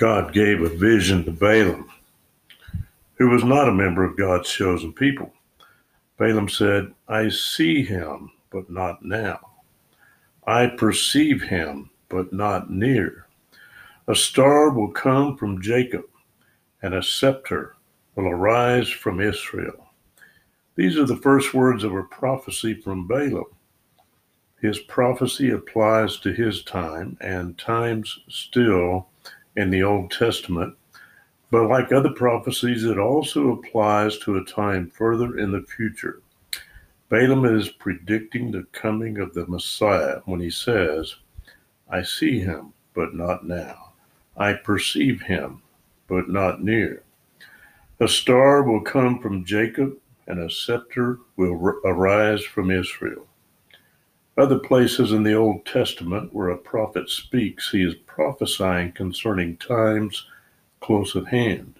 God gave a vision to Balaam, who was not a member of God's chosen people. Balaam said, I see him, but not now. I perceive him, but not near. A star will come from Jacob, and a scepter will arise from Israel. These are the first words of a prophecy from Balaam. His prophecy applies to his time and times still in the Old Testament, but like other prophecies, it also applies to a time further in the future. Balaam is predicting the coming of the Messiah when he says, I see him, but not now. I perceive him, but not near. A star will come from Jacob, and a scepter will arise from Israel. Other places in the Old Testament where a prophet speaks, he is prophesying concerning times close at hand.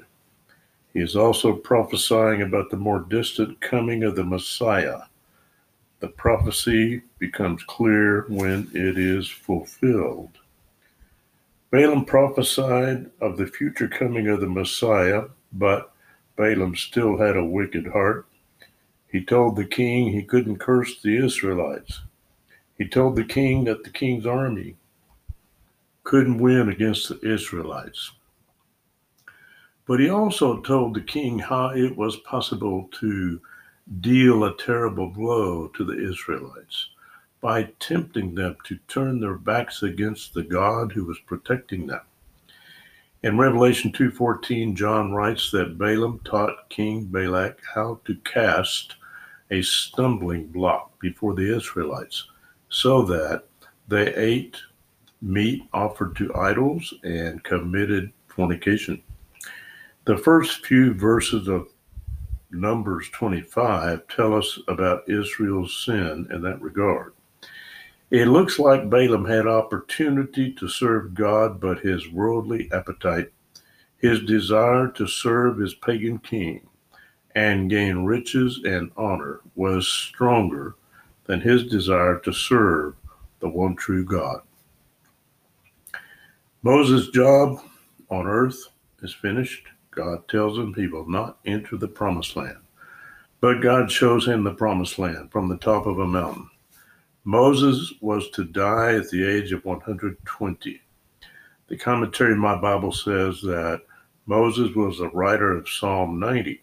He is also prophesying about the more distant coming of the Messiah. The prophecy becomes clear when it is fulfilled. Balaam prophesied of the future coming of the Messiah, but Balaam still had a wicked heart. He told the king he couldn't curse the Israelites. He told the king that the king's army couldn't win against the Israelites. But he also told the king how it was possible to deal a terrible blow to the Israelites by tempting them to turn their backs against the God who was protecting them. In Revelation 2:14, John writes that Balaam taught King Balak how to cast a stumbling block before the Israelites so that they ate meat offered to idols and committed fornication. The first few verses of Numbers 25 tell us about Israel's sin in that regard. It looks like Balaam had opportunity to serve God, but his worldly appetite, his desire to serve his pagan king and gain riches and honor was stronger than his desire to serve the one true God. Moses' job on earth is finished. God tells him he will not enter the promised land. But God shows him the promised land from the top of a mountain. Moses was to die at the age of 120. The commentary in my Bible says that Moses was the writer of Psalm 90.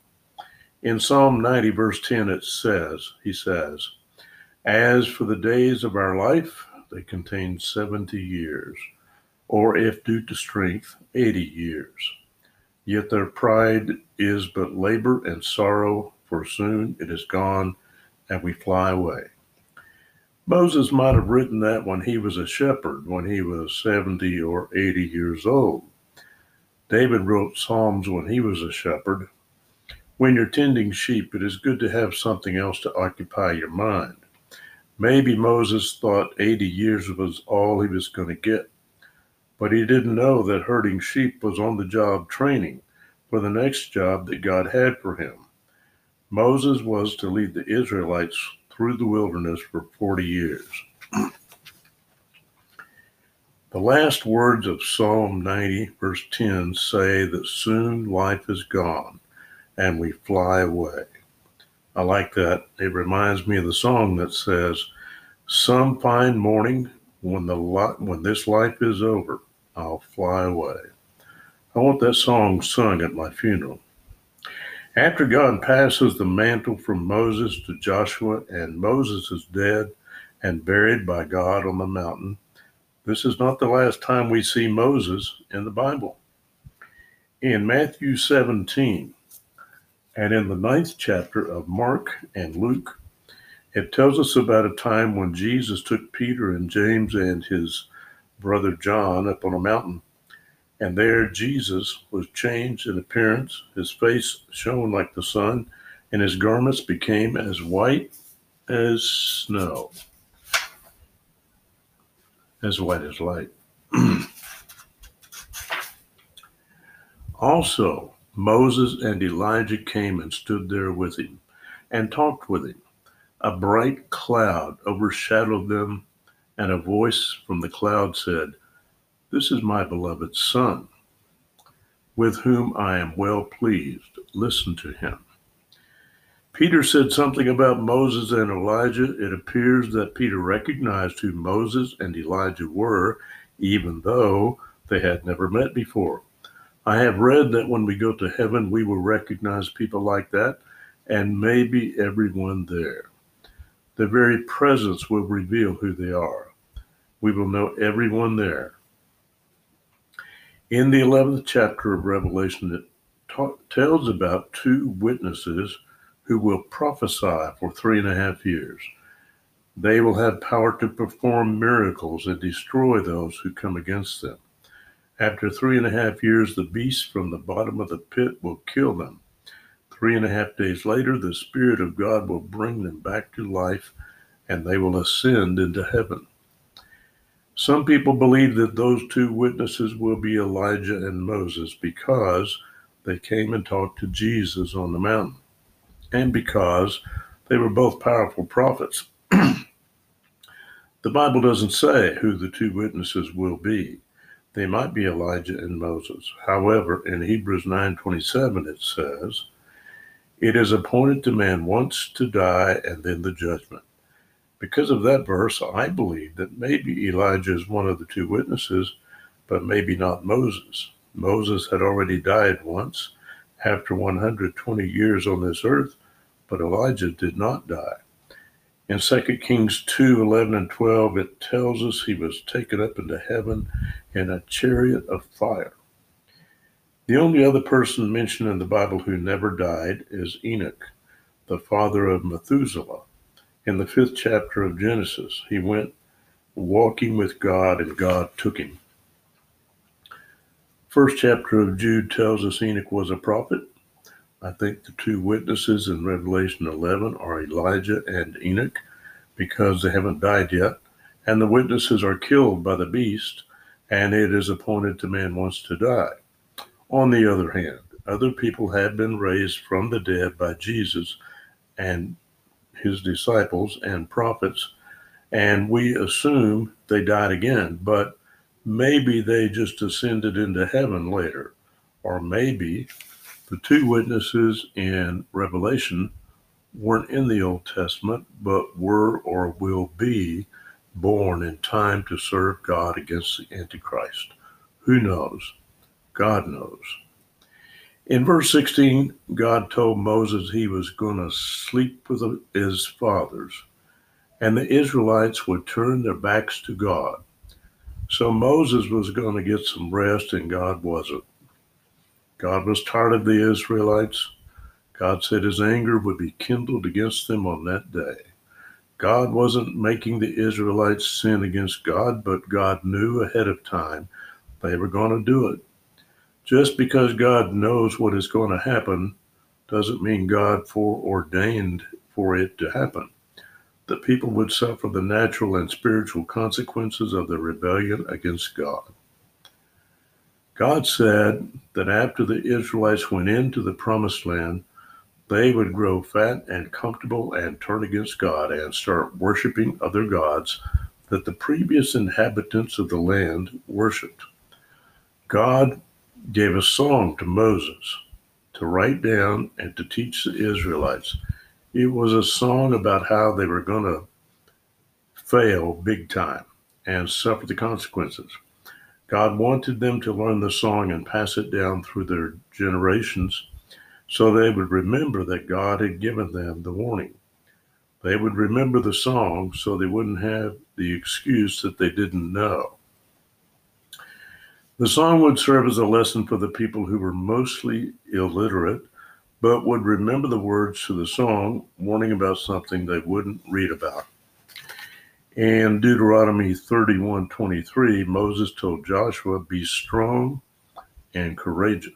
In Psalm 90, verse 10, it says, He says, as for the days of our life, they contain 70 years, or if due to strength, 80 years. Yet their pride is but labor and sorrow, for soon it is gone and we fly away. Moses might have written that when he was a shepherd, when he was 70 or 80 years old. David wrote Psalms when he was a shepherd. When you're tending sheep, it is good to have something else to occupy your mind. Maybe Moses thought 80 years was all he was going to get, but he didn't know that herding sheep was on the job training for the next job that God had for him. Moses was to lead the Israelites through the wilderness for 40 years. the last words of Psalm 90, verse 10 say that soon life is gone and we fly away. I like that. It reminds me of the song that says, "Some fine morning when the li- when this life is over, I'll fly away." I want that song sung at my funeral. After God passes the mantle from Moses to Joshua, and Moses is dead and buried by God on the mountain, this is not the last time we see Moses in the Bible. In Matthew 17, and in the ninth chapter of Mark and Luke, it tells us about a time when Jesus took Peter and James and his brother John up on a mountain. And there Jesus was changed in appearance. His face shone like the sun, and his garments became as white as snow, as white as light. also, Moses and Elijah came and stood there with him and talked with him. A bright cloud overshadowed them, and a voice from the cloud said, This is my beloved Son, with whom I am well pleased. Listen to him. Peter said something about Moses and Elijah. It appears that Peter recognized who Moses and Elijah were, even though they had never met before. I have read that when we go to heaven, we will recognize people like that and maybe everyone there. Their very presence will reveal who they are. We will know everyone there. In the 11th chapter of Revelation, it ta- tells about two witnesses who will prophesy for three and a half years. They will have power to perform miracles and destroy those who come against them. After three and a half years, the beast from the bottom of the pit will kill them. Three and a half days later, the Spirit of God will bring them back to life and they will ascend into heaven. Some people believe that those two witnesses will be Elijah and Moses because they came and talked to Jesus on the mountain and because they were both powerful prophets. the Bible doesn't say who the two witnesses will be. They might be Elijah and Moses. However, in Hebrews 9:27 it says, "It is appointed to man once to die and then the judgment." Because of that verse, I believe that maybe Elijah is one of the two witnesses, but maybe not Moses. Moses had already died once, after 120 years on this earth, but Elijah did not die. In 2 Kings 2 11 and 12, it tells us he was taken up into heaven in a chariot of fire. The only other person mentioned in the Bible who never died is Enoch, the father of Methuselah. In the fifth chapter of Genesis, he went walking with God and God took him. First chapter of Jude tells us Enoch was a prophet. I think the two witnesses in Revelation 11 are Elijah and Enoch because they haven't died yet, and the witnesses are killed by the beast, and it is appointed to man once to die. On the other hand, other people have been raised from the dead by Jesus and his disciples and prophets, and we assume they died again, but maybe they just ascended into heaven later. Or maybe the two witnesses in Revelation weren't in the Old Testament, but were or will be born in time to serve God against the Antichrist. Who knows? God knows. In verse 16, God told Moses he was going to sleep with his fathers, and the Israelites would turn their backs to God. So Moses was going to get some rest, and God wasn't. God was tired of the Israelites. God said his anger would be kindled against them on that day. God wasn't making the Israelites sin against God, but God knew ahead of time they were going to do it. Just because God knows what is going to happen doesn't mean God foreordained for it to happen The people would suffer the natural and spiritual consequences of their rebellion against God. God said that after the Israelites went into the promised land, they would grow fat and comfortable and turn against God and start worshiping other gods that the previous inhabitants of the land worshiped. God gave a song to Moses to write down and to teach the Israelites it was a song about how they were going to fail big time and suffer the consequences. God wanted them to learn the song and pass it down through their generations so they would remember that God had given them the warning. They would remember the song so they wouldn't have the excuse that they didn't know. The song would serve as a lesson for the people who were mostly illiterate but would remember the words to the song, warning about something they wouldn't read about. In Deuteronomy 31 23, Moses told Joshua, Be strong and courageous.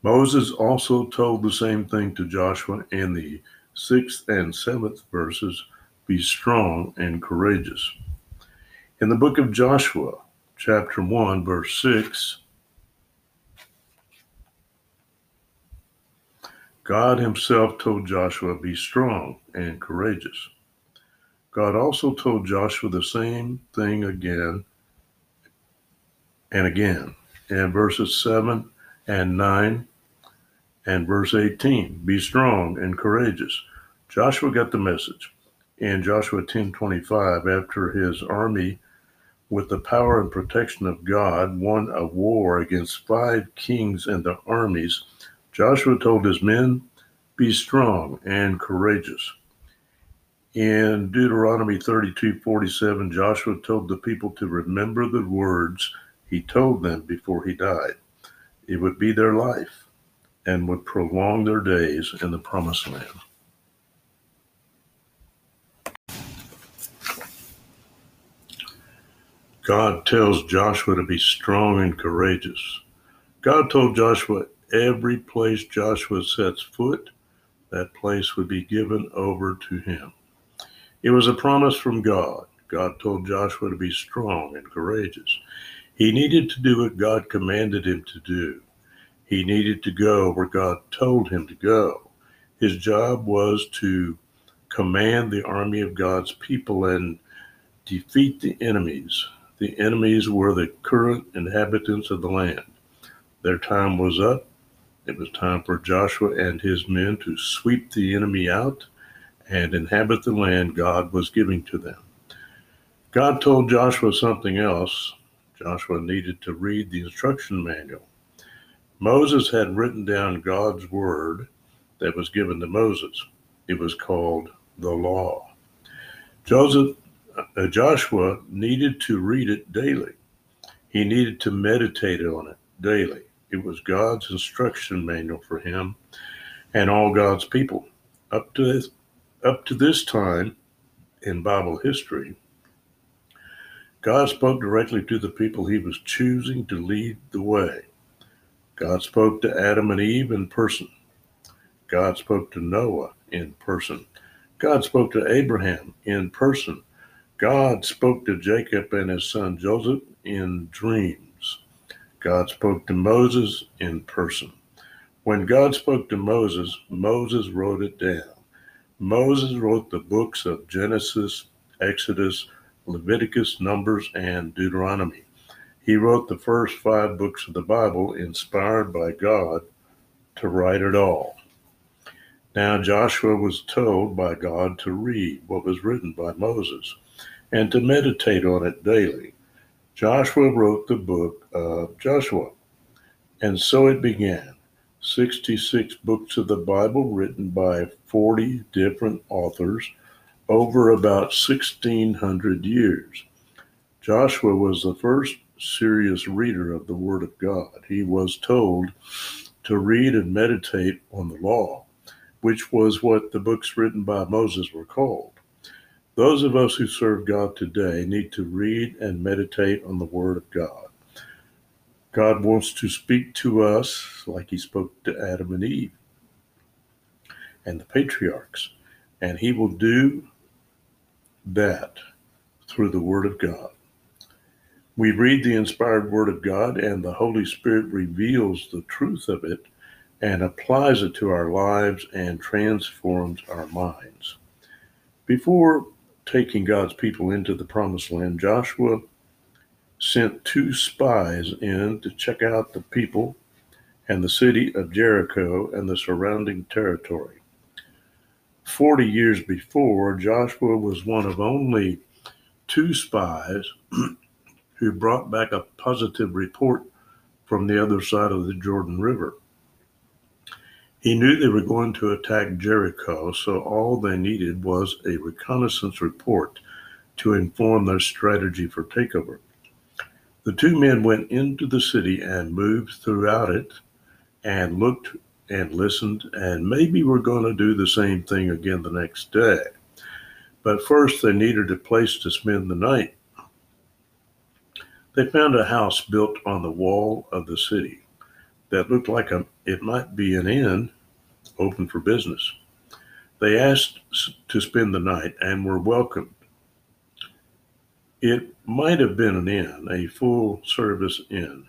Moses also told the same thing to Joshua in the sixth and seventh verses Be strong and courageous. In the book of Joshua, chapter 1, verse 6, God himself told Joshua, Be strong and courageous. God also told Joshua the same thing again and again. In verses 7 and 9 and verse 18, be strong and courageous. Joshua got the message. In Joshua 10:25, after his army with the power and protection of God won a war against five kings and their armies, Joshua told his men, Be strong and courageous. In Deuteronomy 32 47, Joshua told the people to remember the words he told them before he died. It would be their life and would prolong their days in the promised land. God tells Joshua to be strong and courageous. God told Joshua every place Joshua sets foot, that place would be given over to him. It was a promise from God. God told Joshua to be strong and courageous. He needed to do what God commanded him to do. He needed to go where God told him to go. His job was to command the army of God's people and defeat the enemies the enemies were the current inhabitants of the land. Their time was up. It was time for Joshua and his men to sweep the enemy out and inhabit the land God was giving to them. God told Joshua something else. Joshua needed to read the instruction manual. Moses had written down God's word that was given to Moses. It was called the law. Joseph uh, Joshua needed to read it daily. He needed to meditate on it daily. It was God's instruction manual for him and all God's people. Up to this, up to this time in Bible history, God spoke directly to the people he was choosing to lead the way. God spoke to Adam and Eve in person. God spoke to Noah in person. God spoke to Abraham in person. God spoke to Jacob and his son Joseph in dreams. God spoke to Moses in person. When God spoke to Moses, Moses wrote it down. Moses wrote the books of Genesis, Exodus, Leviticus, Numbers, and Deuteronomy. He wrote the first five books of the Bible inspired by God to write it all. Now Joshua was told by God to read what was written by Moses and to meditate on it daily. Joshua wrote the book of Joshua. And so it began 66 books of the Bible written by 40 different authors over about 1600 years. Joshua was the first serious reader of the Word of God. He was told to read and meditate on the law, which was what the books written by Moses were called. Those of us who serve God today need to read and meditate on the Word of God. God wants to speak to us like He spoke to Adam and Eve and the patriarchs, and He will do that through the Word of God. We read the inspired Word of God, and the Holy Spirit reveals the truth of it and applies it to our lives and transforms our minds. Before taking God's people into the promised land, Joshua sent two spies in to check out the people and the city of Jericho and the surrounding territory. Forty years before, Joshua was one of only two spies who brought back a positive report from the other side of the Jordan River. He knew they were going to attack Jericho, so all they needed was a reconnaissance report to inform their strategy for takeover. The two men went into the city and moved throughout it and looked and listened, and maybe were going to do the same thing again the next day. But first, they needed a place to spend the night. They found a house built on the wall of the city that looked like a, it might be an inn open for business. They asked to spend the night and were welcomed. It might have been an inn, a full service inn.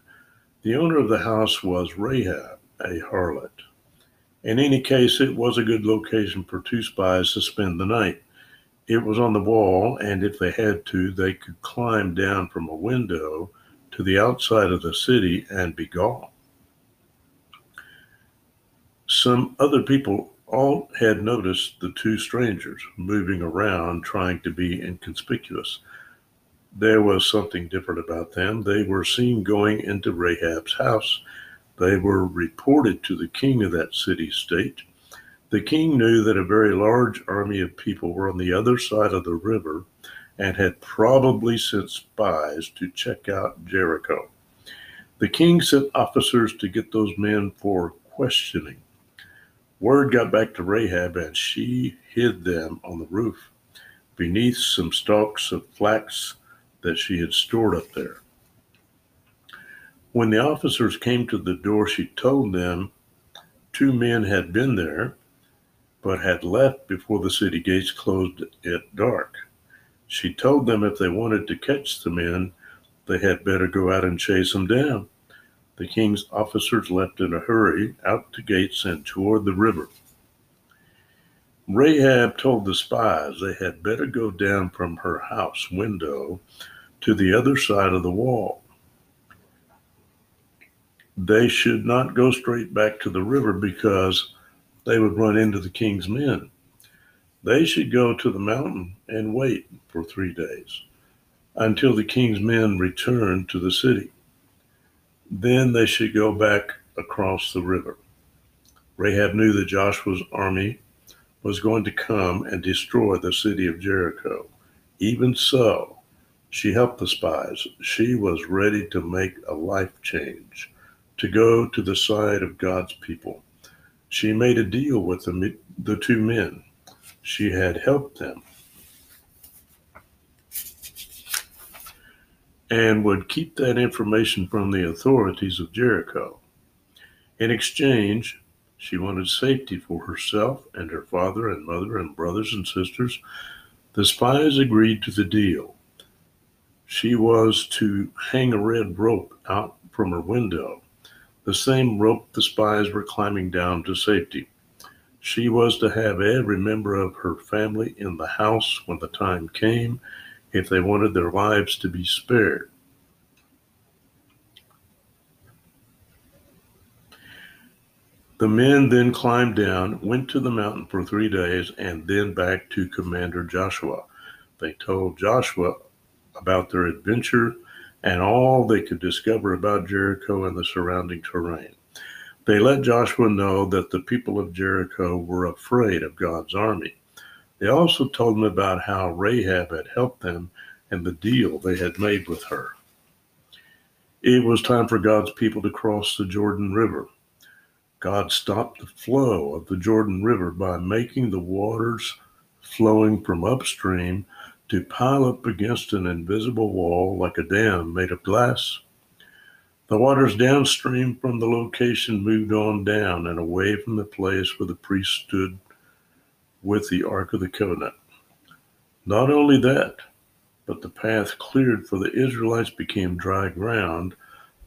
The owner of the house was Rahab, a harlot. In any case, it was a good location for two spies to spend the night. It was on the wall, and if they had to, they could climb down from a window to the outside of the city and be gone. Some other people all had noticed the two strangers moving around trying to be inconspicuous. There was something different about them. They were seen going into Rahab's house. They were reported to the king of that city state. The king knew that a very large army of people were on the other side of the river and had probably sent spies to check out Jericho. The king sent officers to get those men for questioning. Word got back to Rahab, and she hid them on the roof beneath some stalks of flax that she had stored up there. When the officers came to the door, she told them two men had been there, but had left before the city gates closed at dark. She told them if they wanted to catch the men, they had better go out and chase them down. The king's officers left in a hurry out the gates and toward the river. Rahab told the spies they had better go down from her house window to the other side of the wall. They should not go straight back to the river because they would run into the king's men. They should go to the mountain and wait for three days until the king's men returned to the city. Then they should go back across the river. Rahab knew that Joshua's army was going to come and destroy the city of Jericho. Even so, she helped the spies. She was ready to make a life change, to go to the side of God's people. She made a deal with the, the two men. She had helped them and would keep that information from the authorities of Jericho. In exchange, she wanted safety for herself and her father and mother and brothers and sisters. The spies agreed to the deal she was to hang a red rope out from her window, the same rope the spies were climbing down to safety. She was to have every member of her family in the house when the time came if they wanted their lives to be spared. The men then climbed down, went to the mountain for three days, and then back to Commander Joshua. They told Joshua about their adventure and all they could discover about Jericho and the surrounding terrain. They let Joshua know that the people of Jericho were afraid of God's army. They also told him about how Rahab had helped them and the deal they had made with her. It was time for God's people to cross the Jordan River. God stopped the flow of the Jordan River by making the waters flowing from upstream to pile up against an invisible wall like a dam made of glass. The waters downstream from the location moved on down and away from the place where the priest stood with the Ark of the Covenant. Not only that, but the path cleared for the Israelites became dry ground,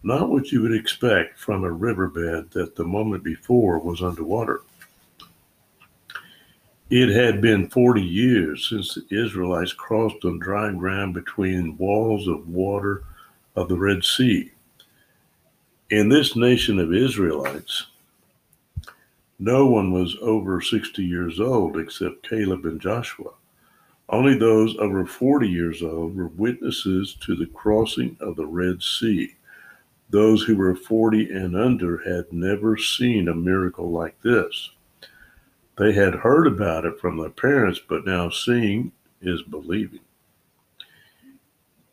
not what you would expect from a riverbed that the moment before was underwater. It had been 40 years since the Israelites crossed on dry ground between walls of water of the Red Sea. In this nation of Israelites, no one was over 60 years old except Caleb and Joshua. Only those over 40 years old were witnesses to the crossing of the Red Sea. Those who were 40 and under had never seen a miracle like this. They had heard about it from their parents, but now seeing is believing.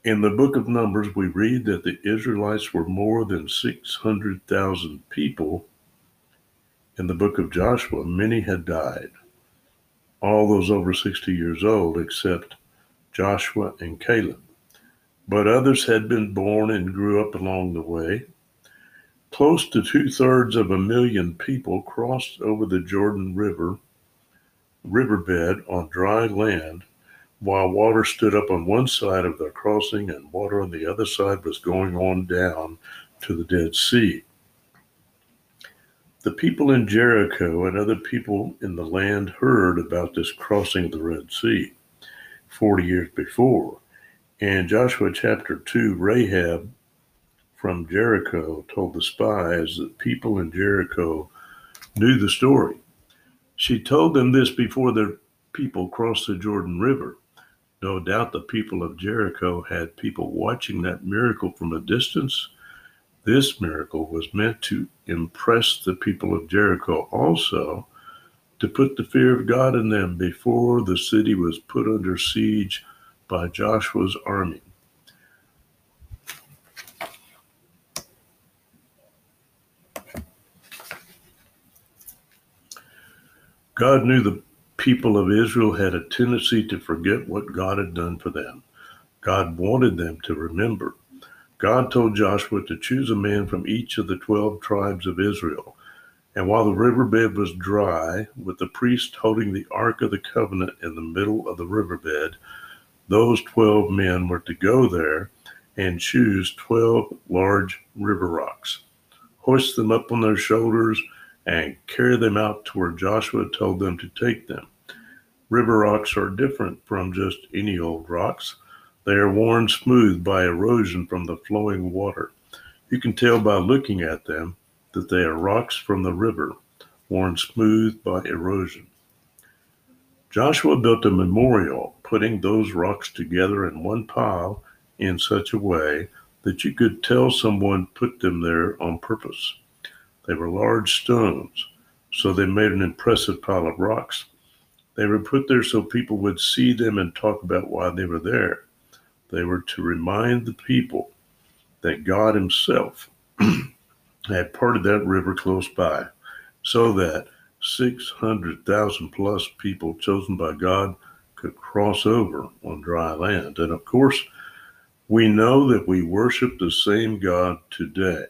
In the book of Numbers, we read that the Israelites were more than 600,000 people. In the book of Joshua, many had died, all those over 60 years old, except Joshua and Caleb. But others had been born and grew up along the way. Close to two thirds of a million people crossed over the Jordan River riverbed on dry land, while water stood up on one side of the crossing and water on the other side was going on down to the Dead Sea. The people in Jericho and other people in the land heard about this crossing of the Red Sea 40 years before. In Joshua chapter 2, Rahab from Jericho told the spies that people in Jericho knew the story. She told them this before the people crossed the Jordan River. No doubt the people of Jericho had people watching that miracle from a distance. This miracle was meant to impress the people of Jericho also, to put the fear of God in them before the city was put under siege by Joshua's army. God knew the people of Israel had a tendency to forget what God had done for them. God wanted them to remember. God told Joshua to choose a man from each of the 12 tribes of Israel. And while the riverbed was dry, with the priest holding the Ark of the Covenant in the middle of the riverbed, those 12 men were to go there and choose 12 large river rocks, hoist them up on their shoulders, and carry them out to where Joshua told them to take them. River rocks are different from just any old rocks. They are worn smooth by erosion from the flowing water. You can tell by looking at them that they are rocks from the river, worn smooth by erosion. Joshua built a memorial, putting those rocks together in one pile in such a way that you could tell someone put them there on purpose. They were large stones, so they made an impressive pile of rocks. They were put there so people would see them and talk about why they were there. They were to remind the people that God Himself had parted that river close by, so that 600,000 plus people chosen by God could cross over on dry land. And of course, we know that we worship the same God today.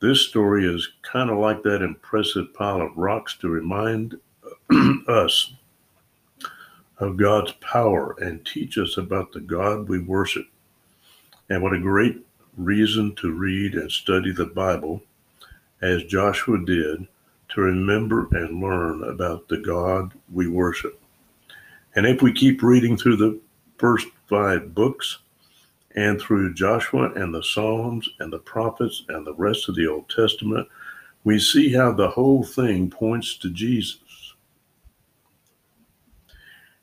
This story is kind of like that impressive pile of rocks to remind us of God's power and teach us about the God we worship. And what a great reason to read and study the Bible, as Joshua did, to remember and learn about the God we worship. And if we keep reading through the first five books, and through Joshua and the Psalms and the prophets and the rest of the Old Testament, we see how the whole thing points to Jesus.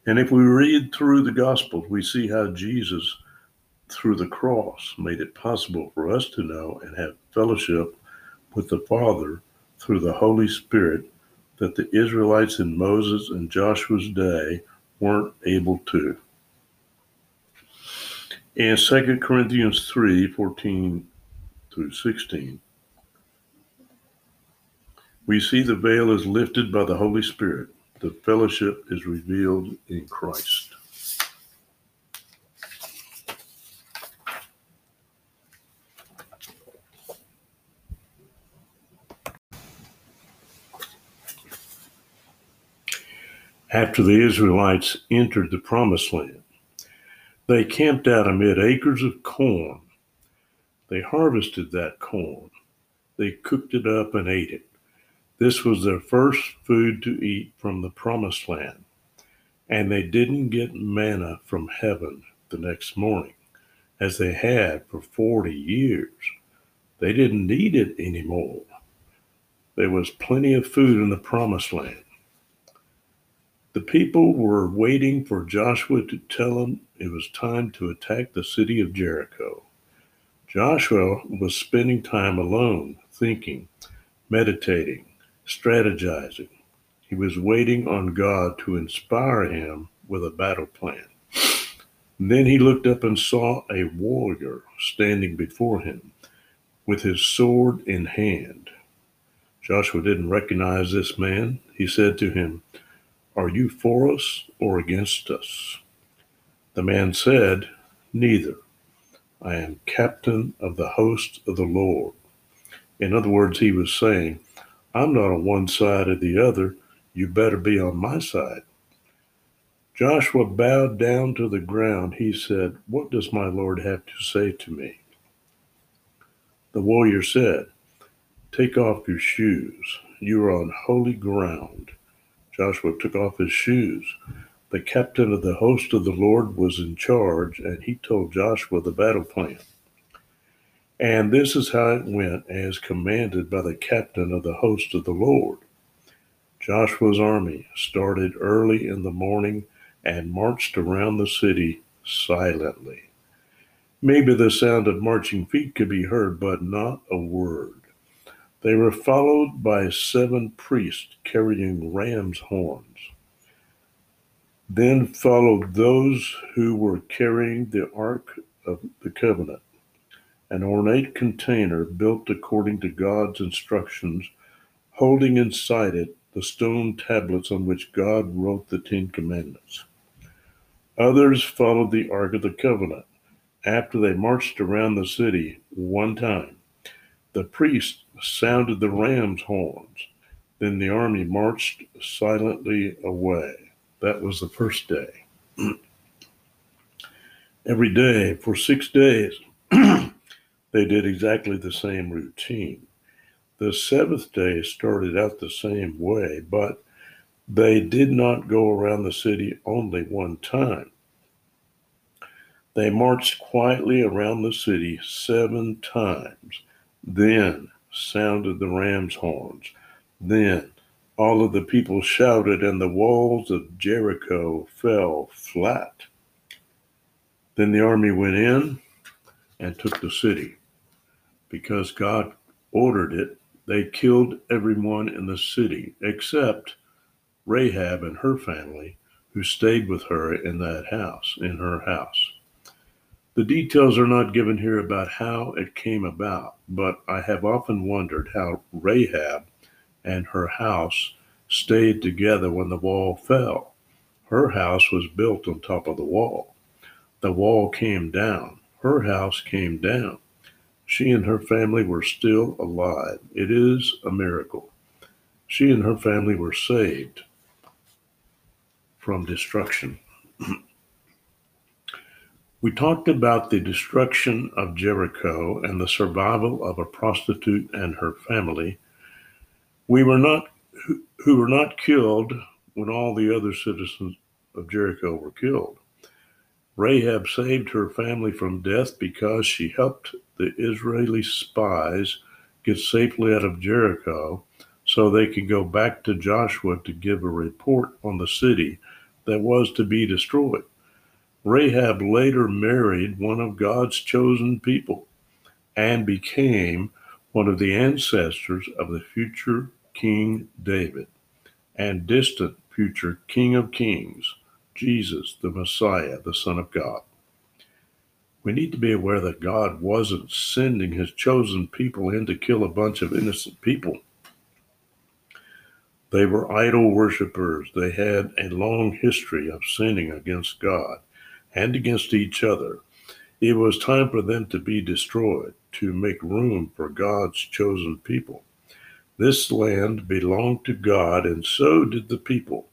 And if we read through the Gospels, we see how Jesus, through the cross, made it possible for us to know and have fellowship with the Father through the Holy Spirit that the Israelites in Moses and Joshua's day weren't able to. In 2 Corinthians 3 14 through 16, we see the veil is lifted by the Holy Spirit. The fellowship is revealed in Christ. After the Israelites entered the promised land, they camped out amid acres of corn. They harvested that corn. They cooked it up and ate it. This was their first food to eat from the promised land. And they didn't get manna from heaven the next morning, as they had for 40 years. They didn't need it anymore. There was plenty of food in the promised land. The people were waiting for Joshua to tell them it was time to attack the city of Jericho. Joshua was spending time alone, thinking, meditating, strategizing. He was waiting on God to inspire him with a battle plan. Then he looked up and saw a warrior standing before him with his sword in hand. Joshua didn't recognize this man. He said to him, are you for us or against us? The man said, Neither. I am captain of the host of the Lord. In other words, he was saying, I'm not on one side or the other. You better be on my side. Joshua bowed down to the ground. He said, What does my Lord have to say to me? The warrior said, Take off your shoes. You are on holy ground. Joshua took off his shoes. The captain of the host of the Lord was in charge, and he told Joshua the battle plan. And this is how it went as commanded by the captain of the host of the Lord. Joshua's army started early in the morning and marched around the city silently. Maybe the sound of marching feet could be heard, but not a word. They were followed by seven priests carrying ram's horns. Then followed those who were carrying the Ark of the Covenant an ornate container built according to God's instructions, holding inside it the stone tablets on which God wrote the Ten Commandments. Others followed the Ark of the Covenant after they marched around the city one time. The priest sounded the ram's horns. Then the army marched silently away. That was the first day. Every day for six days, they did exactly the same routine. The seventh day started out the same way, but they did not go around the city only one time. They marched quietly around the city seven times, then sounded the ram's horns. Then all of the people shouted, and the walls of Jericho fell flat. Then the army went in and took the city because God ordered it, they killed everyone in the city except Rahab and her family who stayed with her in that house, in her house. The details are not given here about how it came about, but I have often wondered how Rahab and her house stayed together when the wall fell. Her house was built on top of the wall. The wall came down. Her house came down. She and her family were still alive. It is a miracle. She and her family were saved from destruction. we talked about the destruction of Jericho and the survival of a prostitute and her family. We were not who were not killed when all the other citizens of Jericho were killed. Rahab saved her family from death because she helped the Israeli spies get safely out of Jericho so they could go back to Joshua to give a report on the city that was to be destroyed. Rahab later married one of God's chosen people and became one of the ancestors of the future King David and distant future King of Kings, Jesus, the Messiah, the Son of God we need to be aware that God wasn't sending his chosen people in to kill a bunch of innocent people. They were idol worshippers. They had a long history of sinning against God and against each other. It was time for them to be destroyed to make room for God's chosen people. This land belonged to God, and so did the people.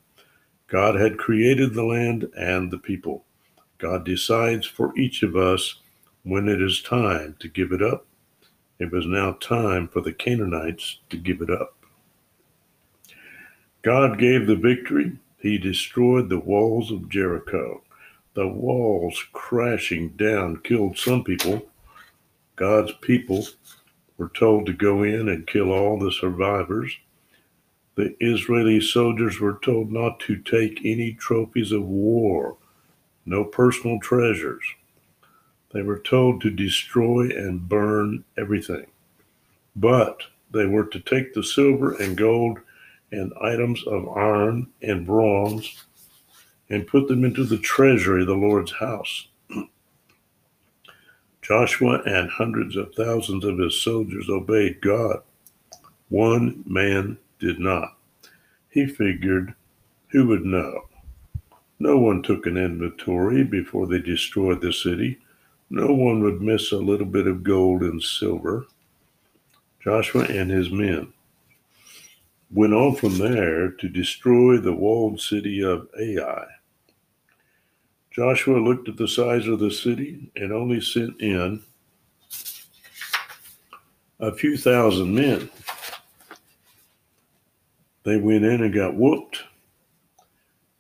God had created the land and the people. God decides for each of us when it is time to give it up. It was now time for the Canaanites to give it up. God gave the victory. He destroyed the walls of Jericho. The walls crashing down killed some people. God's people were told to go in and kill all the survivors. The Israeli soldiers were told not to take any trophies of war no personal treasures. They were told to destroy and burn everything. But they were to take the silver and gold and items of iron and bronze and put them into the treasury of the Lord's house. Joshua and hundreds of thousands of his soldiers obeyed God. One man did not. He figured, who would know? No one took an inventory before they destroyed the city. No one would miss a little bit of gold and silver. Joshua and his men went on from there to destroy the walled city of Ai. Joshua looked at the size of the city and only sent in a few thousand men. They went in and got whooped.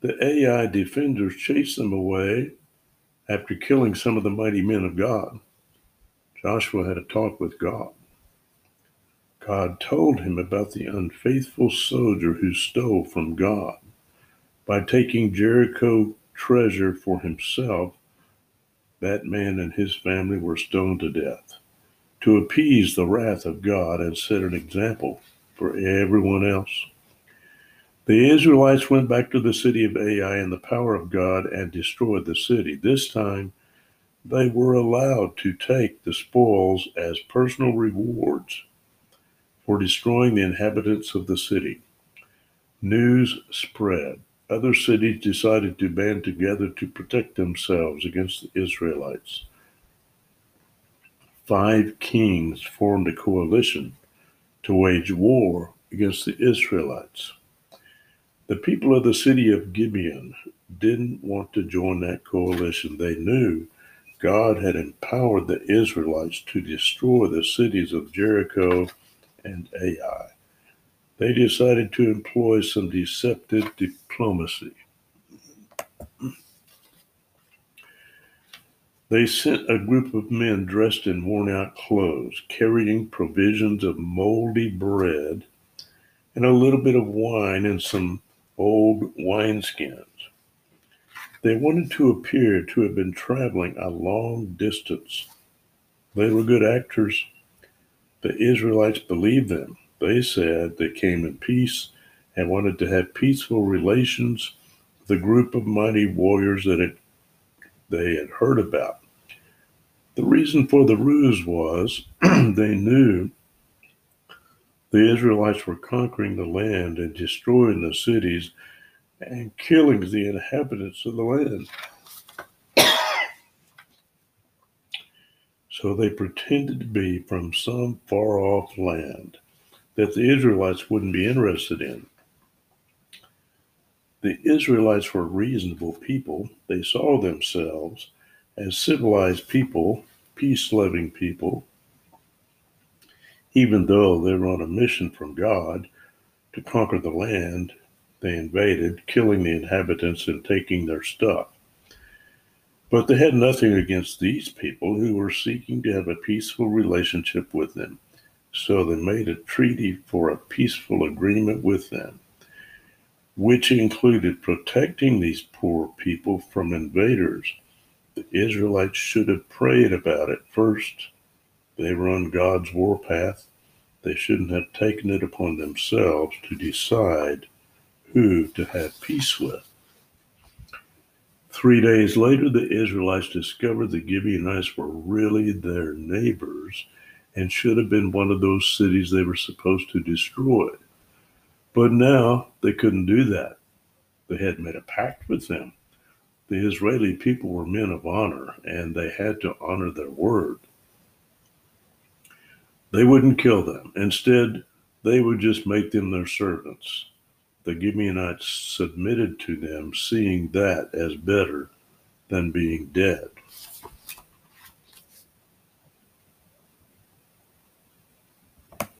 The Ai defenders chased them away after killing some of the mighty men of God. Joshua had a talk with God. God told him about the unfaithful soldier who stole from God. By taking Jericho treasure for himself, that man and his family were stoned to death. To appease the wrath of God and set an example for everyone else. The Israelites went back to the city of Ai in the power of God and destroyed the city. This time, they were allowed to take the spoils as personal rewards for destroying the inhabitants of the city. News spread. Other cities decided to band together to protect themselves against the Israelites. Five kings formed a coalition to wage war against the Israelites. The people of the city of Gibeon didn't want to join that coalition. They knew God had empowered the Israelites to destroy the cities of Jericho and Ai. They decided to employ some deceptive diplomacy. They sent a group of men dressed in worn out clothes, carrying provisions of moldy bread and a little bit of wine and some old wineskins. They wanted to appear to have been traveling a long distance. They were good actors. The Israelites believed them. They said they came in peace and wanted to have peaceful relations with a group of mighty warriors that they had heard about. The reason for the ruse was they knew the Israelites were conquering the land and destroying the cities and killing the inhabitants of the land. so they pretended to be from some far off land that the Israelites wouldn't be interested in. The Israelites were reasonable people. They saw themselves as civilized people, peace loving people, even though they were on a mission from God to conquer the land they invaded, killing the inhabitants and taking their stuff. But they had nothing against these people who were seeking to have a peaceful relationship with them. So they made a treaty for a peaceful agreement with them, which included protecting these poor people from invaders. The Israelites should have prayed about it first they were on God's warpath. They shouldn't have taken it upon themselves to decide who to have peace with. Three days later, the Israelites discovered the Gibeonites were really their neighbors and should have been one of those cities they were supposed to destroy. But now they couldn't do that. They had made a pact with them. The Israeli people were men of honor, and they had to honor their word. They wouldn't kill them. Instead, they would just make them their servants. The Gibeonites submitted to them, seeing that as better than being dead.